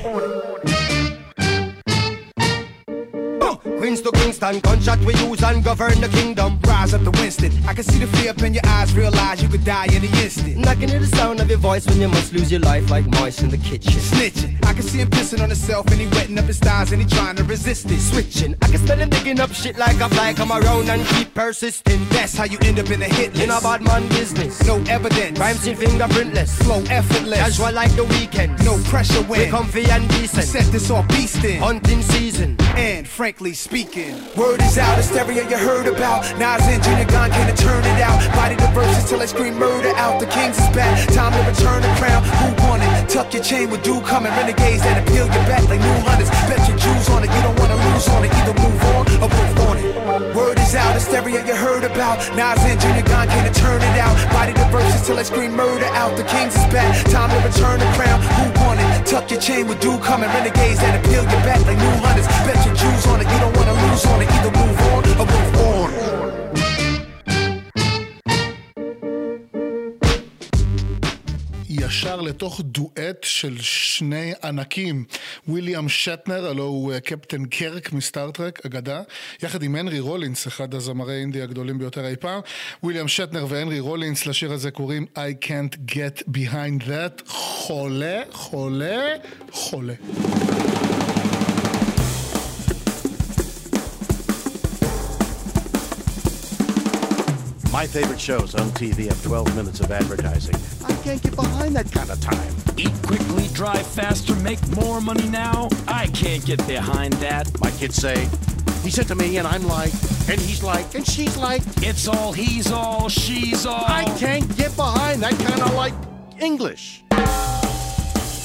Queens to Kingston, gunshot we use and govern the kingdom. Rise up to Winston. I can see the fear up in your eyes. Realize you could die in an instant. And I can hear the sound of your voice when you must lose your life like mice in the kitchen. Snitching. I can see him pissing on himself and he wetting up his thighs and he trying to resist it. Switching, I can smell him digging up shit like a fly. Come around and keep persisting. That's how you end up in a hit list. In a bad man business. No evidence. Rhymes in fingerprintless. Flow effortless. Casual like the weekend. No pressure when We comfy and decent. set this off beastin'. Hunting season. And frankly speaking, word is out, hysteria you heard about. Nas and Junior Gone can't turn it out. Body the verses till I scream murder out. The kings is back, time to return the crown. Who won it? Tuck your chain with dew coming. Renegades that appeal your back like new hunters. Bet your Jews on it, you don't wanna lose on it. Either move on or move on it. Word is out, it's hysteria you heard about. Nas and Junior Gone can't turn it out. Body the verses till I scream murder out. The kings is back, time to return the crown. Who won it? Tuck your chain with dew coming. Renegades that appeal your back like new hunters. Bet your Jews on it, you don't wanna lose on it. Either move on or move on. ישר לתוך דואט של שני ענקים. ויליאם שטנר, הלו הוא אה, קפטן קרק מסטארטרק, אגדה, יחד עם הנרי רולינס, אחד הזמרי אינדי הגדולים ביותר אי פעם. ויליאם שטנר והנרי רולינס, לשיר הזה קוראים I can't get behind that. חולה, חולה, חולה. My favorite shows on TV have 12 minutes of advertising. I can't get behind that kind of time. Eat quickly, drive faster, make more money now. I can't get behind that. My kids say, he said to me, and I'm like, and he's like, and she's like. It's all he's all, she's all. I can't get behind that kind of like English.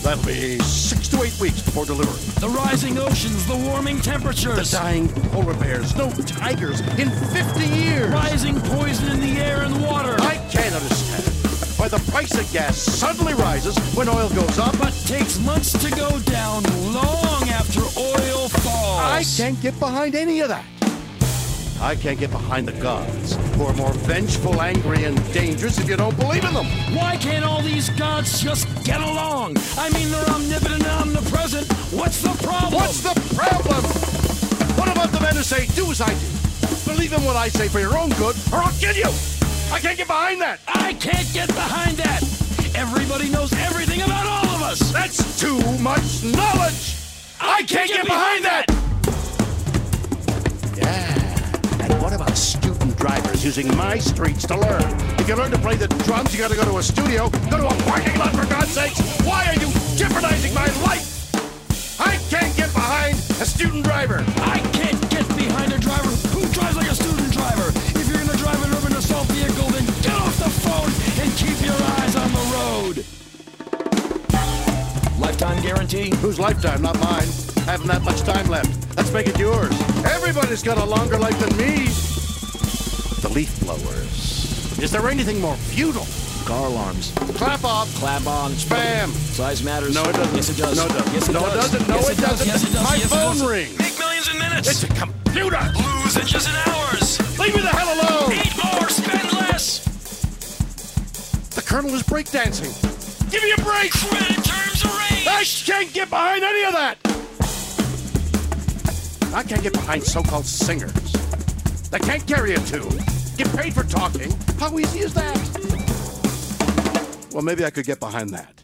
That'll be six to eight weeks before delivery. The rising oceans, the warming temperatures. The dying polar bears, no tigers in 50 years. Rising poison in the air and water. I can't understand why the price of gas suddenly rises when oil goes up. But takes months to go down long after oil falls. I can't get behind any of that. I can't get behind the gods, who are more vengeful, angry, and dangerous if you don't believe in them. Why can't all these gods just get along? I mean, they're omnipotent and omnipresent. What's the problem? What's the problem? What about the men who say, do as I do? Believe in what I say for your own good, or I'll kill you! I can't get behind that! I can't get behind that! Everybody knows everything about all of us! That's too much knowledge! I, can't, get, behind that! Yeah. About student drivers using my streets to learn? If you learn to play the drums, you gotta go to a studio, go to a parking lot for God's sakes! Why are you jeopardizing my life? I can't get behind a student driver! I can't get behind a driver who drives like a student driver. If you're gonna drive an urban assault vehicle, then get off the phone and keep your eyes on the road. Lifetime guarantee? Whose lifetime? Not mine. I Haven't that much time left. Let's make it yours. Everybody's got a longer life than me. The leaf blowers. Is there anything more futile? Car alarms. Clap off. Clap on. Spam. Size matters. No, it doesn't. Yes, it does. No, it doesn't. Yes, it No, it does. doesn't. No, yes, it doesn't. Yes, it does. My yes, it phone does. rings. Make millions in minutes. It's a computer. Lose inches in hours. Leave me the hell alone. Eat more, spend less. The colonel is breakdancing. Give me a break. Credit terms arranged. I can't get behind any of that. I can't get behind so-called singers. They can't carry a tune. Get paid for talking. How easy is that? Well, maybe I could get behind that.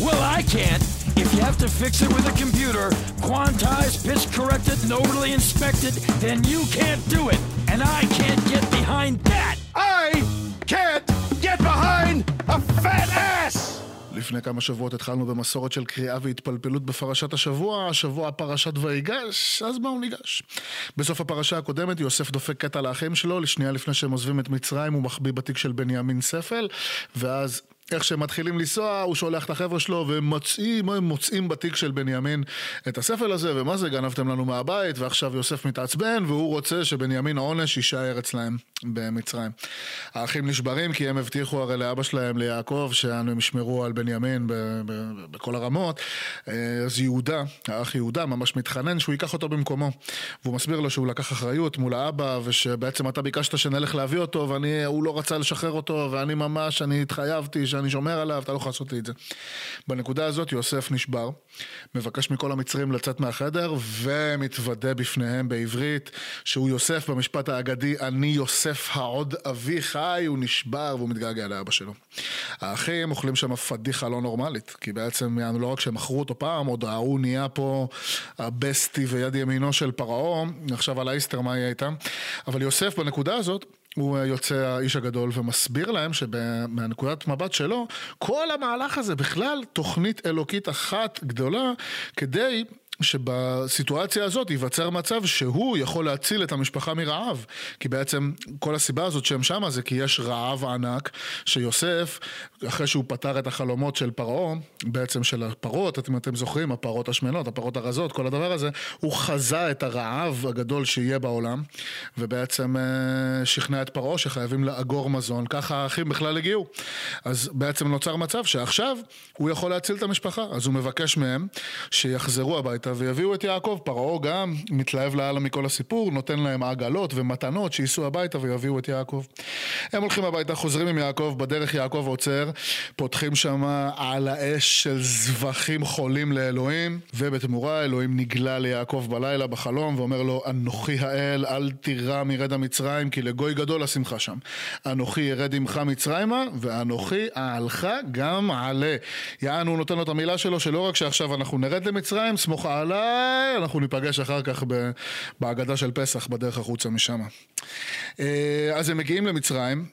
Well, I can't. If you have to fix it with a computer, quantized, pitch corrected, and overly inspected, then you can't do it. And I can't get behind that. לפני כמה שבועות התחלנו במסורת של קריאה והתפלפלות בפרשת השבוע, השבוע פרשת ויגש, אז בואו ניגש. בסוף הפרשה הקודמת יוסף דופק קטע לאחים שלו, לשנייה לפני שהם עוזבים את מצרים הוא מחביא בתיק של בנימין ספל, ואז... איך שהם מתחילים לנסוע, הוא שולח את החבר'ה שלו והם מוצאים, הם מוצאים בתיק של בנימין את הספל הזה, ומה זה, גנבתם לנו מהבית, ועכשיו יוסף מתעצבן, והוא רוצה שבנימין העונש יישאר אצלהם במצרים. האחים נשברים כי הם הבטיחו הרי לאבא שלהם, ליעקב, שהם ישמרו על בנימין ב- ב- בכל הרמות. אז יהודה, האח יהודה, ממש מתחנן שהוא ייקח אותו במקומו. והוא מסביר לו שהוא לקח אחריות מול האבא, ושבעצם אתה ביקשת שנלך להביא אותו, והוא לא רצה לשחרר אותו, ואני ממש, אני התחייבתי שאני שומר עליו, אתה לא יכול לעשות לי את זה. בנקודה הזאת יוסף נשבר, מבקש מכל המצרים לצאת מהחדר, ומתוודה בפניהם בעברית שהוא יוסף במשפט האגדי, אני יוסף העוד אבי חי, הוא נשבר והוא מתגעגע לאבא שלו. האחים אוכלים שם פדיחה לא נורמלית, כי בעצם לא רק שהם מכרו אותו פעם, עוד ההוא נהיה פה הבסטי ויד ימינו של פרעה, עכשיו על האיסטר מה יהיה איתם, אבל יוסף בנקודה הזאת הוא יוצא האיש הגדול ומסביר להם שמהנקודת מבט שלו, כל המהלך הזה בכלל תוכנית אלוקית אחת גדולה כדי שבסיטואציה הזאת ייווצר מצב שהוא יכול להציל את המשפחה מרעב. כי בעצם כל הסיבה הזאת שהם שמה זה כי יש רעב ענק, שיוסף, אחרי שהוא פתר את החלומות של פרעה, בעצם של הפרות, אתם, אתם זוכרים, הפרות השמנות, הפרות הרזות, כל הדבר הזה, הוא חזה את הרעב הגדול שיהיה בעולם, ובעצם אה, שכנע את פרעה שחייבים לאגור מזון, ככה האחים בכלל הגיעו. אז בעצם נוצר מצב שעכשיו הוא יכול להציל את המשפחה, אז הוא מבקש מהם שיחזרו הביתה ויביאו את יעקב. פרעה גם מתלהב לאללה מכל הסיפור, נותן להם עגלות ומתנות שייסעו הביתה ויביאו את יעקב. הם הולכים הביתה, חוזרים עם יעקב, בדרך יעקב עוצר, פותחים שם על האש של זבחים חולים לאלוהים, ובתמורה אלוהים נגלה ליעקב בלילה בחלום ואומר לו, אנוכי האל, אל תירא מרד המצרים, כי לגוי גדול השמחה שם. אנוכי ירד עמך מצרימה, ואנוכי אעלך גם עלה. יענו, הוא נותן לו את המילה שלו, שלא רק שעכשיו אנחנו נרד למצרים, סמוך עליי, אנחנו ניפגש אחר כך בהגדה של פסח, בדרך החוצה משם. אה, אז הם מגיעים למצרים,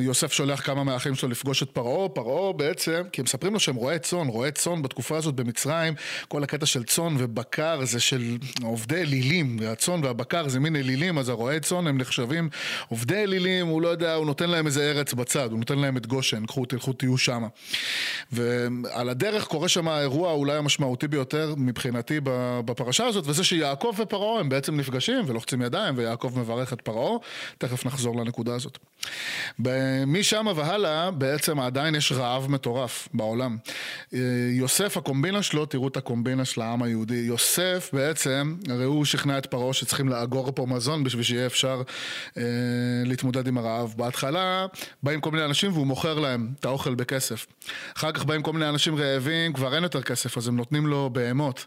יוסף שולח כמה מהאחים שלו לפגוש את פרעה, פרעה בעצם, כי הם מספרים לו שהם רועי צאן, רועי צאן בתקופה הזאת במצרים, כל הקטע של צאן ובקר זה של עובדי אלילים, והצאן והבקר זה מין אלילים, אז הרועי צאן הם נחשבים עובדי אלילים, הוא לא יודע, הוא נותן להם איזה ארץ בצד, הוא נותן להם את גושן, קחו, תלכו, תהיו שמה. ועל הדרך קורה שם האירוע אולי המשמעותי ביותר מבחינתי בפרשה הזאת, וזה שיעקב ופרעה הם בעצם נפגשים ולוחצים ידיים, ויעקב מברך את פרעה, תכף נחזור לנקודה הזאת. משם והלאה בעצם עדיין יש רעב מטורף בעולם. אה, יוסף, הקומבינה שלו, תראו את הקומבינה של העם היהודי. יוסף בעצם, הרי הוא שכנע את פרעה שצריכים לאגור פה מזון בשביל שיהיה אפשר אה, להתמודד עם הרעב. בהתחלה באים כל מיני אנשים והוא מוכר להם את האוכל בכסף. אחר כך באים כל מיני אנשים רעבים, כבר אין יותר כסף, אז הם נותנים לו בהמות.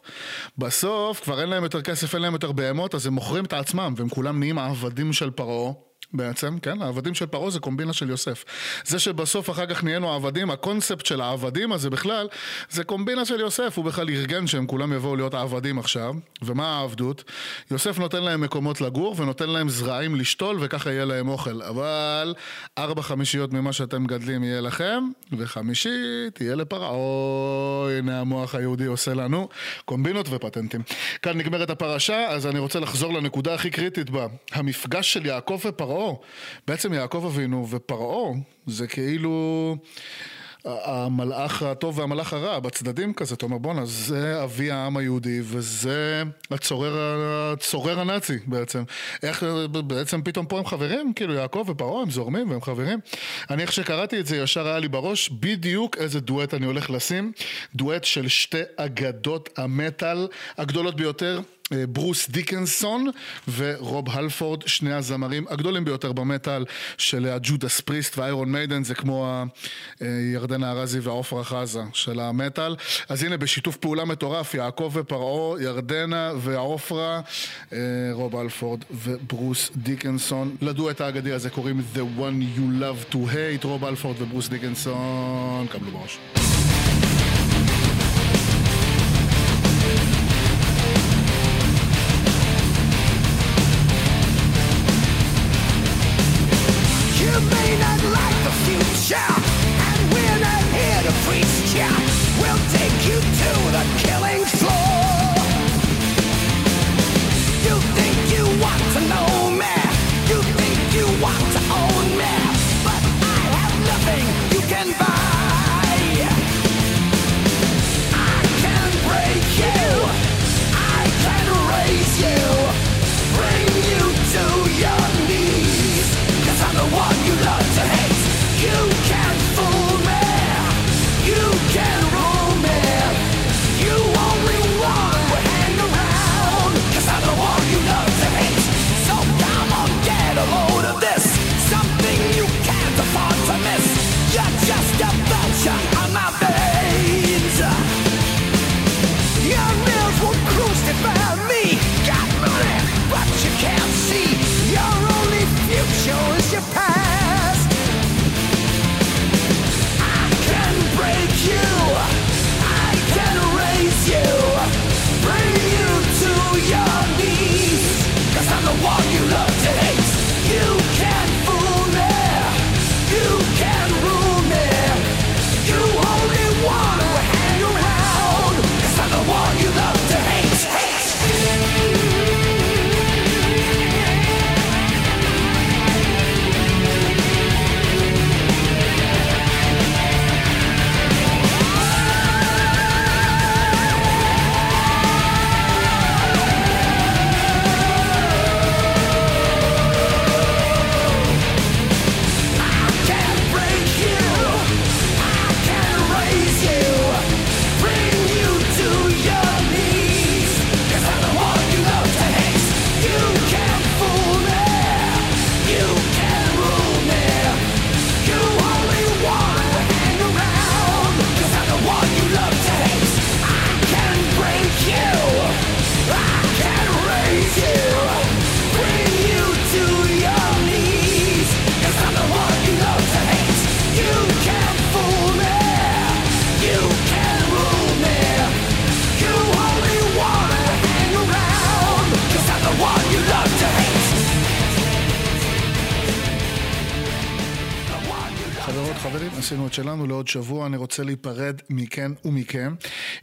בסוף כבר אין להם יותר כסף, אין להם יותר בהמות, אז הם מוכרים את עצמם, והם כולם נהיים העבדים של פרעה. בעצם, כן, העבדים של פרעה זה קומבינה של יוסף. זה שבסוף אחר כך נהיינו עבדים, הקונספט של העבדים הזה בכלל, זה קומבינה של יוסף, הוא בכלל ארגן שהם כולם יבואו להיות עבדים עכשיו. ומה העבדות? יוסף נותן להם מקומות לגור ונותן להם זרעים לשתול וככה יהיה להם אוכל. אבל ארבע חמישיות ממה שאתם מגדלים יהיה לכם, וחמישית יהיה לפרעה. הנה המוח היהודי עושה לנו קומבינות ופטנטים. כאן נגמרת הפרשה, אז אני רוצה לחזור לנקודה הכי קריטית בה. המפגש של יעקב ופרעה, בעצם יעקב אבינו ופרעה, זה כאילו... המלאך הטוב והמלאך הרע בצדדים כזה, אתה אומר בואנה זה אבי העם היהודי וזה הצורר, הצורר הנאצי בעצם. איך בעצם פתאום פה הם חברים? כאילו יעקב ופרעה הם זורמים והם חברים. אני איך שקראתי את זה ישר היה לי בראש בדיוק איזה דואט אני הולך לשים. דואט של שתי אגדות המטאל הגדולות ביותר. ברוס דיקנסון ורוב הלפורד, שני הזמרים הגדולים ביותר במטאל של הג'ודס פריסט ואיירון מיידן, זה כמו ירדנה ארזי ועופרה חזה של המטאל. אז הנה בשיתוף פעולה מטורף, יעקב ופרעה, ירדנה ועופרה, אה, רוב הלפורד וברוס דיקנסון. לדואט האגדי הזה קוראים The One You Love to Hate, רוב הלפורד וברוס דיקנסון, קבלו בראש. Future, and we're not here to preach ya. We'll take you to the שלנו לעוד שבוע, אני רוצה להיפרד מכן ומכם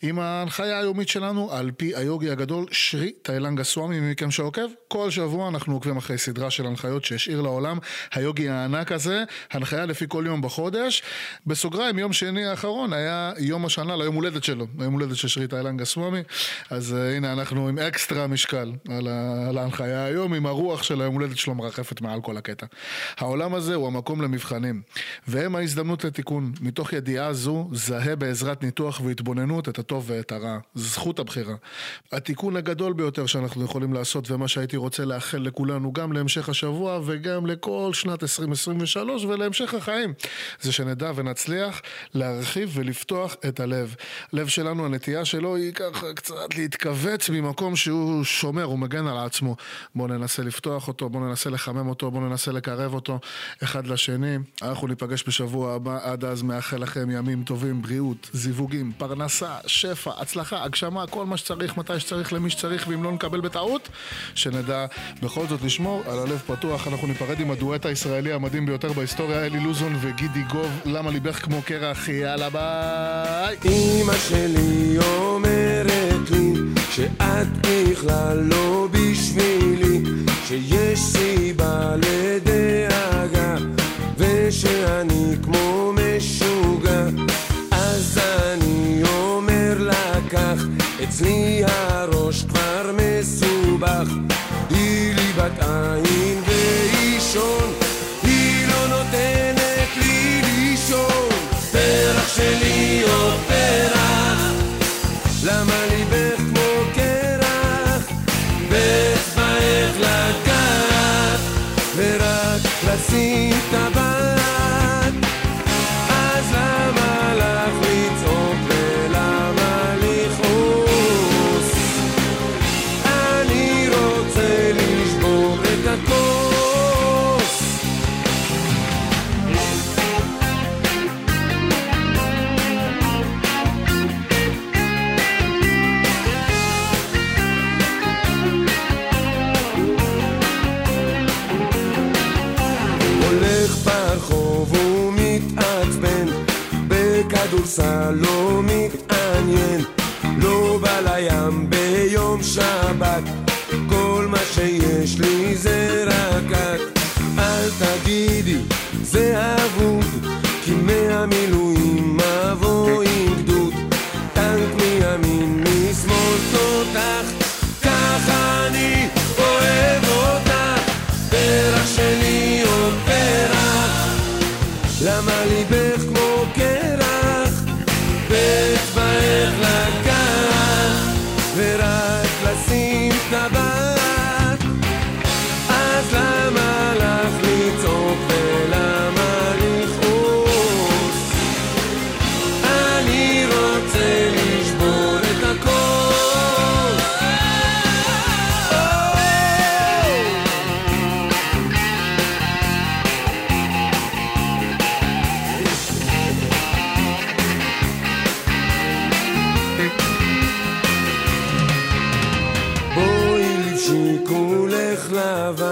עם ההנחיה היומית שלנו על פי היוגי הגדול שרי תאילנגה סוואמי, מי מכם שעוקב, כל שבוע אנחנו עוקבים אחרי סדרה של הנחיות שהשאיר לעולם היוגי הענק הזה, הנחיה לפי כל יום בחודש. בסוגריים, יום שני האחרון היה יום השנה ליום הולדת שלו, היום הולדת של שרי תאילנגה סוואמי, אז uh, הנה אנחנו עם אקסטרה משקל על, ה- על ההנחיה היום, עם הרוח של היום הולדת שלו מרחפת מעל כל הקטע. העולם הזה הוא המקום למבחנים, והם ההזדמנות לתיקון. מתוך ידיעה זו, זהה בעזרת ניתוח והתבוננות את הטוב ואת הרע. זכות הבחירה. התיקון הגדול ביותר שאנחנו יכולים לעשות, ומה שהייתי רוצה לאחל לכולנו, גם להמשך השבוע וגם לכל שנת 2023 ולהמשך החיים, זה שנדע ונצליח להרחיב ולפתוח את הלב. לב שלנו, הנטייה שלו היא ככה קצת להתכווץ ממקום שהוא שומר, הוא מגן על עצמו. בואו ננסה לפתוח אותו, בואו ננסה לחמם אותו, בואו ננסה לקרב אותו אחד לשני. אנחנו ניפגש בשבוע הבא, עד אז מאחל לכם ימים טובים, בריאות, זיווגים, פרנסה, שפע, הצלחה, הגשמה, כל מה שצריך, מתי שצריך, למי שצריך, ואם לא נקבל בטעות, שנדע בכל זאת לשמור על הלב פתוח. אנחנו ניפרד עם הדואט הישראלי המדהים ביותר בהיסטוריה, אלי לוזון וגידי גוב, למה ליבך כמו קרח, יאללה ביי! אמא שלי אומרת לי שאת בכלל לא בשבילי שיש סיבה לדאגה ושאני כמו משוגע אצלי הראש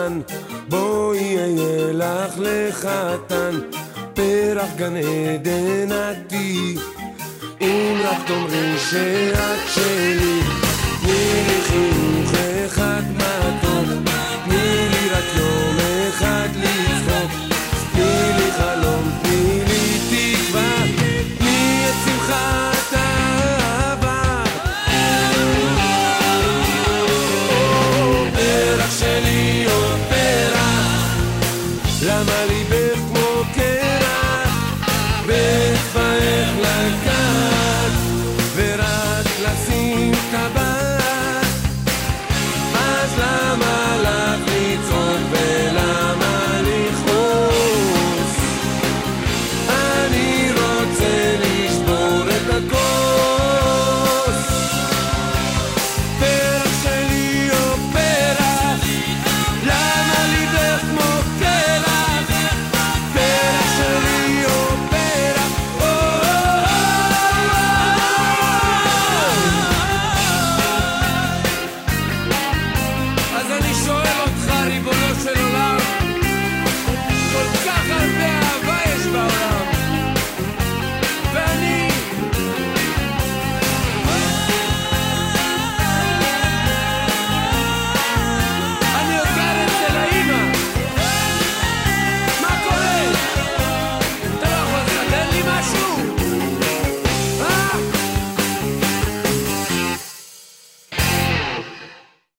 לבן, בואי אהיה לך לחתן, פרח גן עדן עתי, אם רק תאמרי שאת שלי,